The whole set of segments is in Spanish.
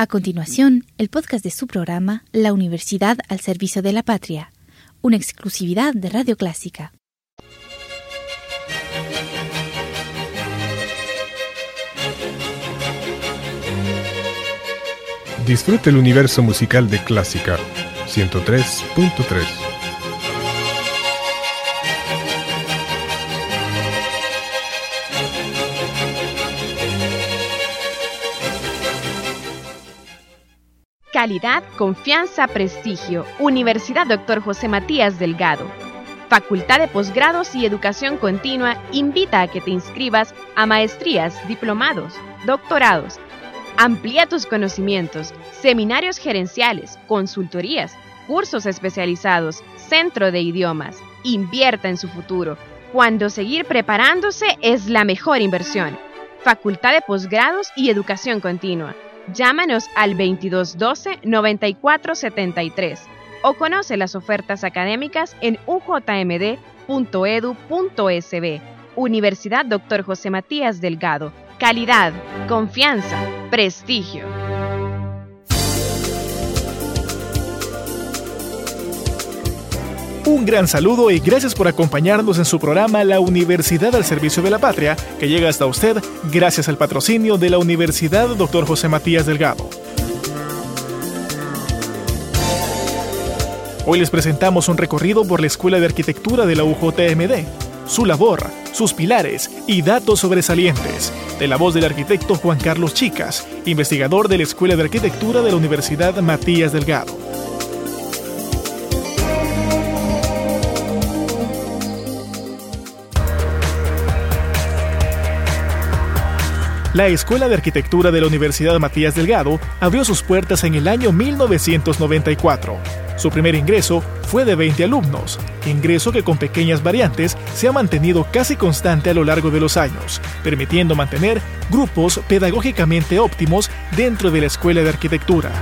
A continuación, el podcast de su programa La Universidad al Servicio de la Patria, una exclusividad de Radio Clásica. Disfrute el universo musical de Clásica 103.3. Calidad, confianza, prestigio. Universidad Dr. José Matías Delgado. Facultad de Posgrados y Educación Continua invita a que te inscribas a maestrías, diplomados, doctorados. Amplía tus conocimientos, seminarios gerenciales, consultorías, cursos especializados, centro de idiomas. Invierta en su futuro, cuando seguir preparándose es la mejor inversión. Facultad de Posgrados y Educación Continua. Llámanos al 2212-9473 o conoce las ofertas académicas en ujmd.edu.sb. Universidad Dr. José Matías Delgado. Calidad, confianza, prestigio. Un gran saludo y gracias por acompañarnos en su programa La Universidad al Servicio de la Patria, que llega hasta usted gracias al patrocinio de la Universidad Dr. José Matías Delgado. Hoy les presentamos un recorrido por la Escuela de Arquitectura de la UJMD, su labor, sus pilares y datos sobresalientes, de la voz del arquitecto Juan Carlos Chicas, investigador de la Escuela de Arquitectura de la Universidad Matías Delgado. La Escuela de Arquitectura de la Universidad Matías Delgado abrió sus puertas en el año 1994. Su primer ingreso fue de 20 alumnos, ingreso que con pequeñas variantes se ha mantenido casi constante a lo largo de los años, permitiendo mantener grupos pedagógicamente óptimos dentro de la Escuela de Arquitectura.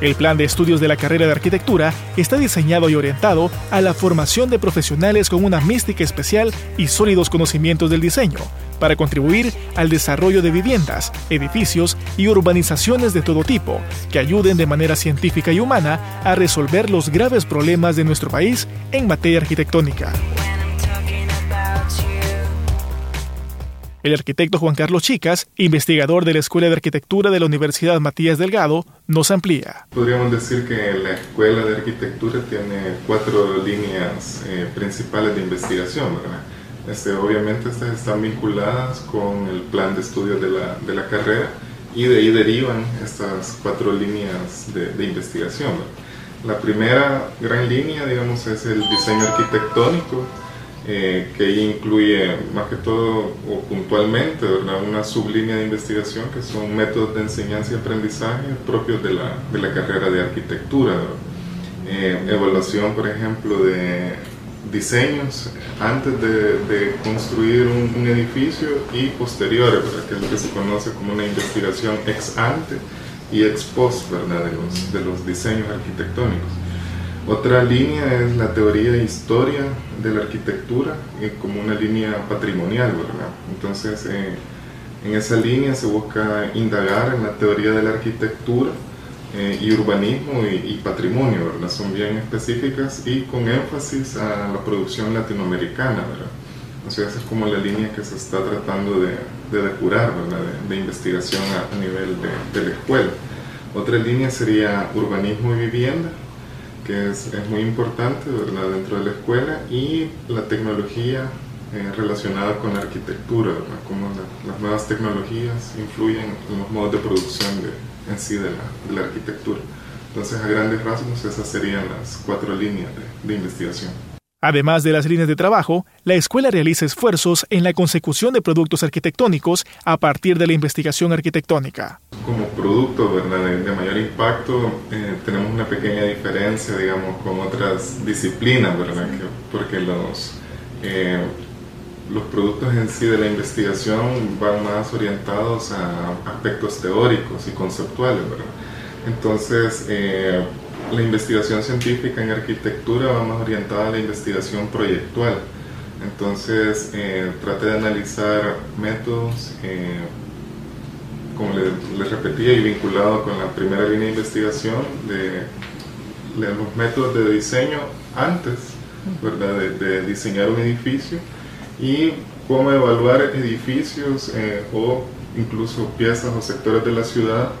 El plan de estudios de la carrera de arquitectura está diseñado y orientado a la formación de profesionales con una mística especial y sólidos conocimientos del diseño, para contribuir al desarrollo de viviendas, edificios y urbanizaciones de todo tipo, que ayuden de manera científica y humana a resolver los graves problemas de nuestro país en materia arquitectónica. El arquitecto Juan Carlos Chicas, investigador de la Escuela de Arquitectura de la Universidad Matías Delgado, nos amplía. Podríamos decir que la Escuela de Arquitectura tiene cuatro líneas eh, principales de investigación, ¿verdad? Este, obviamente estas están vinculadas con el plan de estudios de la, de la carrera y de ahí derivan estas cuatro líneas de, de investigación. La primera gran línea, digamos, es el diseño arquitectónico, eh, que incluye más que todo o puntualmente una sublínea de investigación que son métodos de enseñanza y aprendizaje propios de la, de la carrera de arquitectura. Eh, evaluación, por ejemplo, de diseños antes de, construir un, edificio y posteriores, que es lo que se conoce como una investigación ex ante y ex post ¿verdad? De, los, de los diseños arquitectónicos. Otra línea es la teoría e historia de la arquitectura eh, como una línea patrimonial, ¿verdad? Entonces, eh, en esa línea se busca indagar en la teoría de la arquitectura eh, y urbanismo y, patrimonio, ¿verdad? Son bien específicas y con énfasis a la producción latinoamericana, ¿verdad? O sea, esa es como la línea que se está tratando de, de depurar, ¿verdad? De, investigación a, nivel de, de la escuela. Otra línea sería urbanismo y vivienda, que es, muy importante ¿verdad? dentro de la escuela, y la tecnología eh, relacionada con la arquitectura, cómo las nuevas tecnologías influyen en los modos de producción de, en sí de la, arquitectura. Entonces, a grandes rasgos, esas serían las cuatro líneas de investigación. Además de las líneas de trabajo, la escuela realiza esfuerzos en la consecución de productos arquitectónicos a partir de la investigación arquitectónica. Como producto ¿verdad? De, mayor impacto, eh, tenemos una pequeña diferencia, digamos, con otras disciplinas, ¿verdad? porque los, eh, los productos en sí de la investigación van más orientados a aspectos teóricos y conceptuales, ¿verdad? Entonces, eh, la investigación científica en arquitectura va más orientada a la investigación proyectual. Entonces, eh, traté de analizar métodos, eh, como les repetía y vinculado con la primera línea de investigación de, los métodos de diseño antes ¿verdad? De, diseñar un edificio y cómo evaluar edificios eh, o incluso piezas o sectores de la ciudad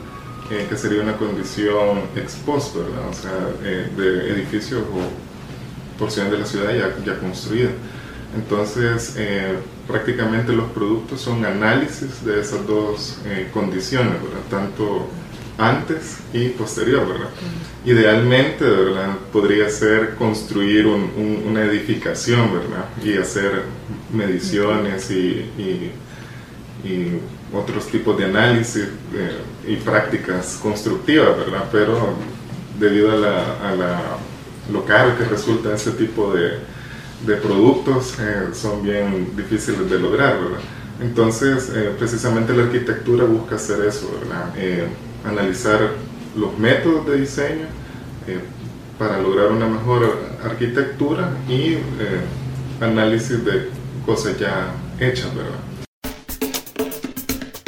eh, que sería una condición expuesta, ¿verdad? o sea, eh, de edificios o porciones de la ciudad ya, ya construidas. Entonces, prácticamente los productos son análisis de esas dos condiciones, ¿verdad? tanto antes y posterior, ¿verdad? Idealmente, ¿verdad? Podría ser construir una edificación, ¿verdad? Y hacer mediciones y, otros tipos de análisis eh, y prácticas constructivas, ¿verdad? Pero debido a, la, lo caro que resulta ese tipo de, productos, eh, son bien difíciles de lograr, ¿verdad? Entonces, eh, precisamente la arquitectura busca hacer eso, ¿verdad? analizar los métodos de diseño eh, para lograr una mejor arquitectura y eh, análisis de cosas ya hechas, ¿verdad?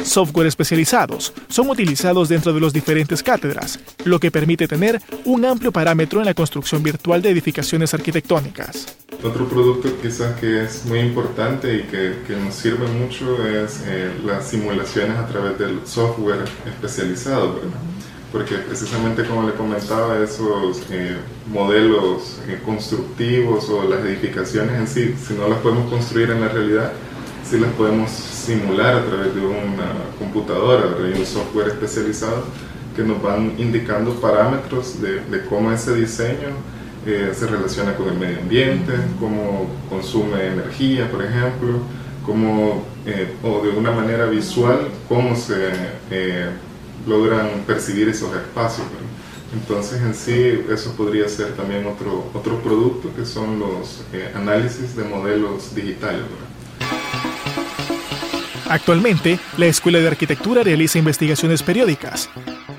Software especializados son utilizados dentro de los diferentes cátedras, lo que permite tener un amplio parámetro en la construcción virtual de edificaciones arquitectónicas. Otro producto quizás que es muy importante y que, que nos sirve mucho es eh, las simulaciones a través del software especializado, ¿verdad? porque precisamente como le comentaba, esos eh, modelos eh, constructivos o las edificaciones en sí, si no las podemos construir en la realidad, sí las podemos simular a través de una computadora, de un software especializado que nos van indicando parámetros de, de cómo ese diseño eh, se relaciona con el medio ambiente, cómo consume energía, por ejemplo, cómo, eh, o de una manera visual, cómo se eh, logran percibir esos espacios. Entonces en sí eso podría ser también otro, otro producto que son los análisis de modelos digitales. Actualmente, la Escuela de Arquitectura realiza investigaciones periódicas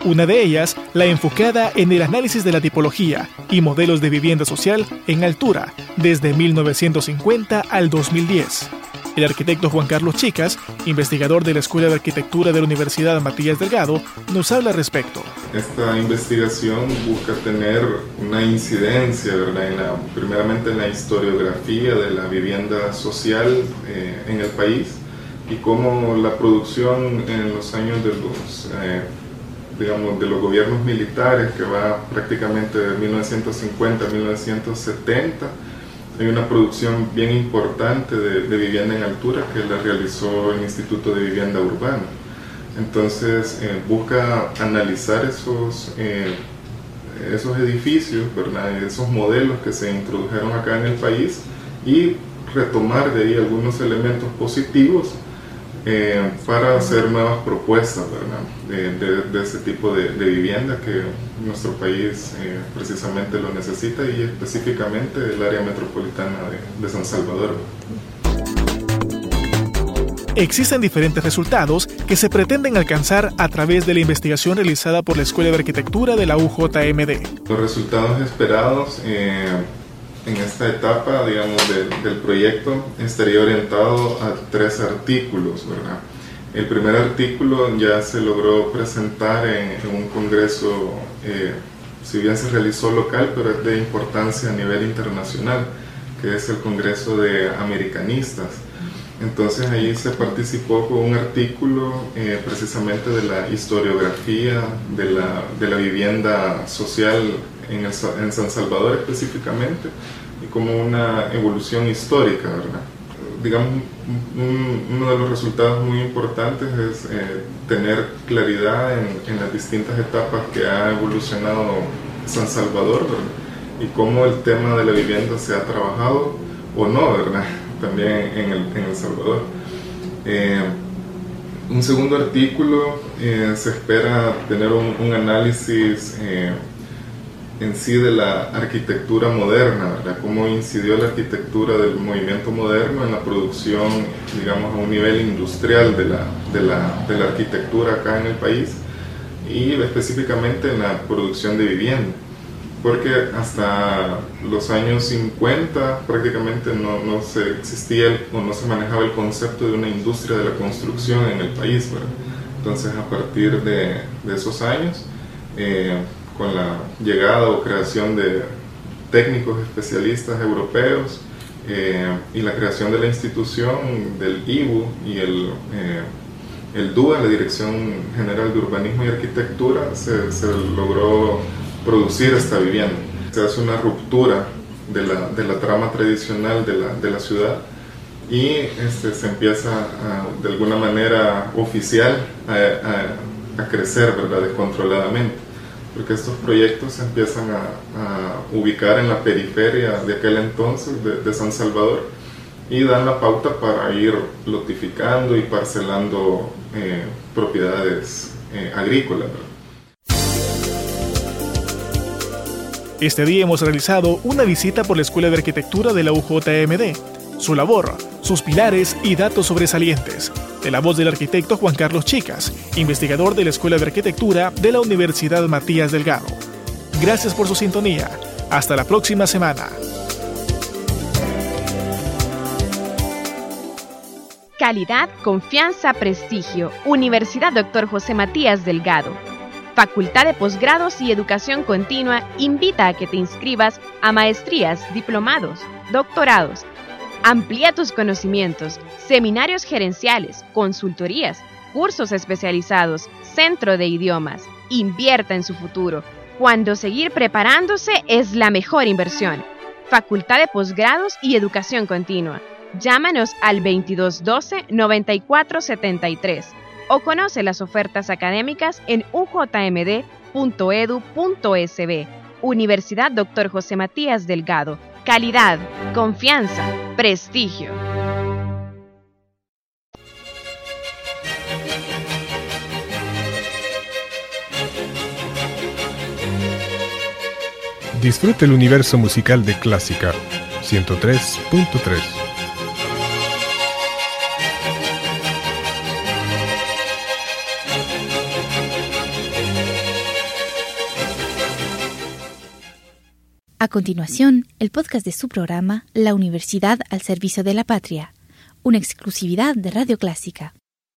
una de ellas la enfocada en el análisis de la tipología y modelos de vivienda social en altura desde 1950 al 2010. El arquitecto Juan Carlos Chicas, investigador de la Escuela de Arquitectura de la Universidad Matías Delgado, nos habla al respecto. Esta investigación busca tener una incidencia, primeramente en la historiografía de la vivienda social eh, en el país y cómo la producción en los años de los eh, digamos, de los gobiernos militares, que va prácticamente de 1950 a 1970. Hay una producción bien importante de, vivienda en altura que la realizó el Instituto de Vivienda Urbana. Entonces eh, busca analizar esos, eh, esos edificios, ¿verdad? esos modelos que se introdujeron acá en el país y retomar de ahí algunos elementos positivos eh, para hacer nuevas propuestas De, de, ese tipo de, vivienda que nuestro país eh, precisamente lo necesita y específicamente el área metropolitana de, San Salvador. Existen diferentes resultados que se pretenden alcanzar a través de la investigación realizada por la Escuela de Arquitectura de la UJMD. Los resultados esperados eh, en esta etapa, digamos, del proyecto estaría orientado a tres artículos, ¿verdad? El primer artículo ya se logró presentar en, un congreso, eh, si bien se realizó local, pero es de importancia a nivel internacional, que es el Congreso de Americanistas. Entonces ahí se participó con un artículo eh, precisamente de la historiografía de la, de la vivienda social en, en, San Salvador específicamente y como una evolución histórica, ¿verdad? Digamos, uno de los resultados muy importantes es eh, tener claridad en, en, las distintas etapas que ha evolucionado San Salvador, ¿verdad? Y cómo el tema de la vivienda se ha trabajado o no, ¿verdad? También en El, en el Salvador. Eh, un segundo artículo eh, se espera tener un, un análisis en sí de la arquitectura moderna, ¿verdad? Cómo incidió la arquitectura del movimiento moderno en la producción, digamos, a un nivel industrial de la, de la, de la arquitectura acá en el país y específicamente en la producción de vivienda. Porque hasta los años 50 prácticamente no, no se existía o no se manejaba el concepto de una industria de la construcción en el país, ¿verdad? Entonces a partir de, esos años, eh, con la llegada o creación de técnicos especialistas europeos eh, y la creación de la institución del IBU y el, eh, el DUA, la Dirección General de Urbanismo y Arquitectura, se, se logró producir esta vivienda. Se hace una ruptura de la, de la trama tradicional de la, de la ciudad y este, se empieza de alguna manera oficial a, a, crecer ¿verdad? descontroladamente, porque estos proyectos se empiezan a, ubicar en la periferia de aquel entonces de, San Salvador y dan la pauta para ir lotificando y parcelando eh, propiedades eh, agrícolas. Este día hemos realizado una visita por la Escuela de Arquitectura de la UJMD, su labor, sus pilares y datos sobresalientes, de la voz del arquitecto Juan Carlos Chicas, investigador de la Escuela de Arquitectura de la Universidad Matías Delgado. Gracias por su sintonía. Hasta la próxima semana. Calidad, confianza, prestigio. Universidad Dr. José Matías Delgado. Facultad de Posgrados y Educación Continua invita a que te inscribas a maestrías, diplomados, doctorados. Amplía tus conocimientos, seminarios gerenciales, consultorías, cursos especializados, centro de idiomas. Invierta en su futuro, cuando seguir preparándose es la mejor inversión. Facultad de Posgrados y Educación Continua. Llámanos al 2212-9473 o conoce las ofertas académicas en ujmd.edu.sb. Universidad Dr. José Matías Delgado. Calidad, confianza, prestigio. Disfrute el universo musical de Clásica 103.3. continuación, el podcast de su programa La Universidad al Servicio de la Patria, una exclusividad de Radio Clásica.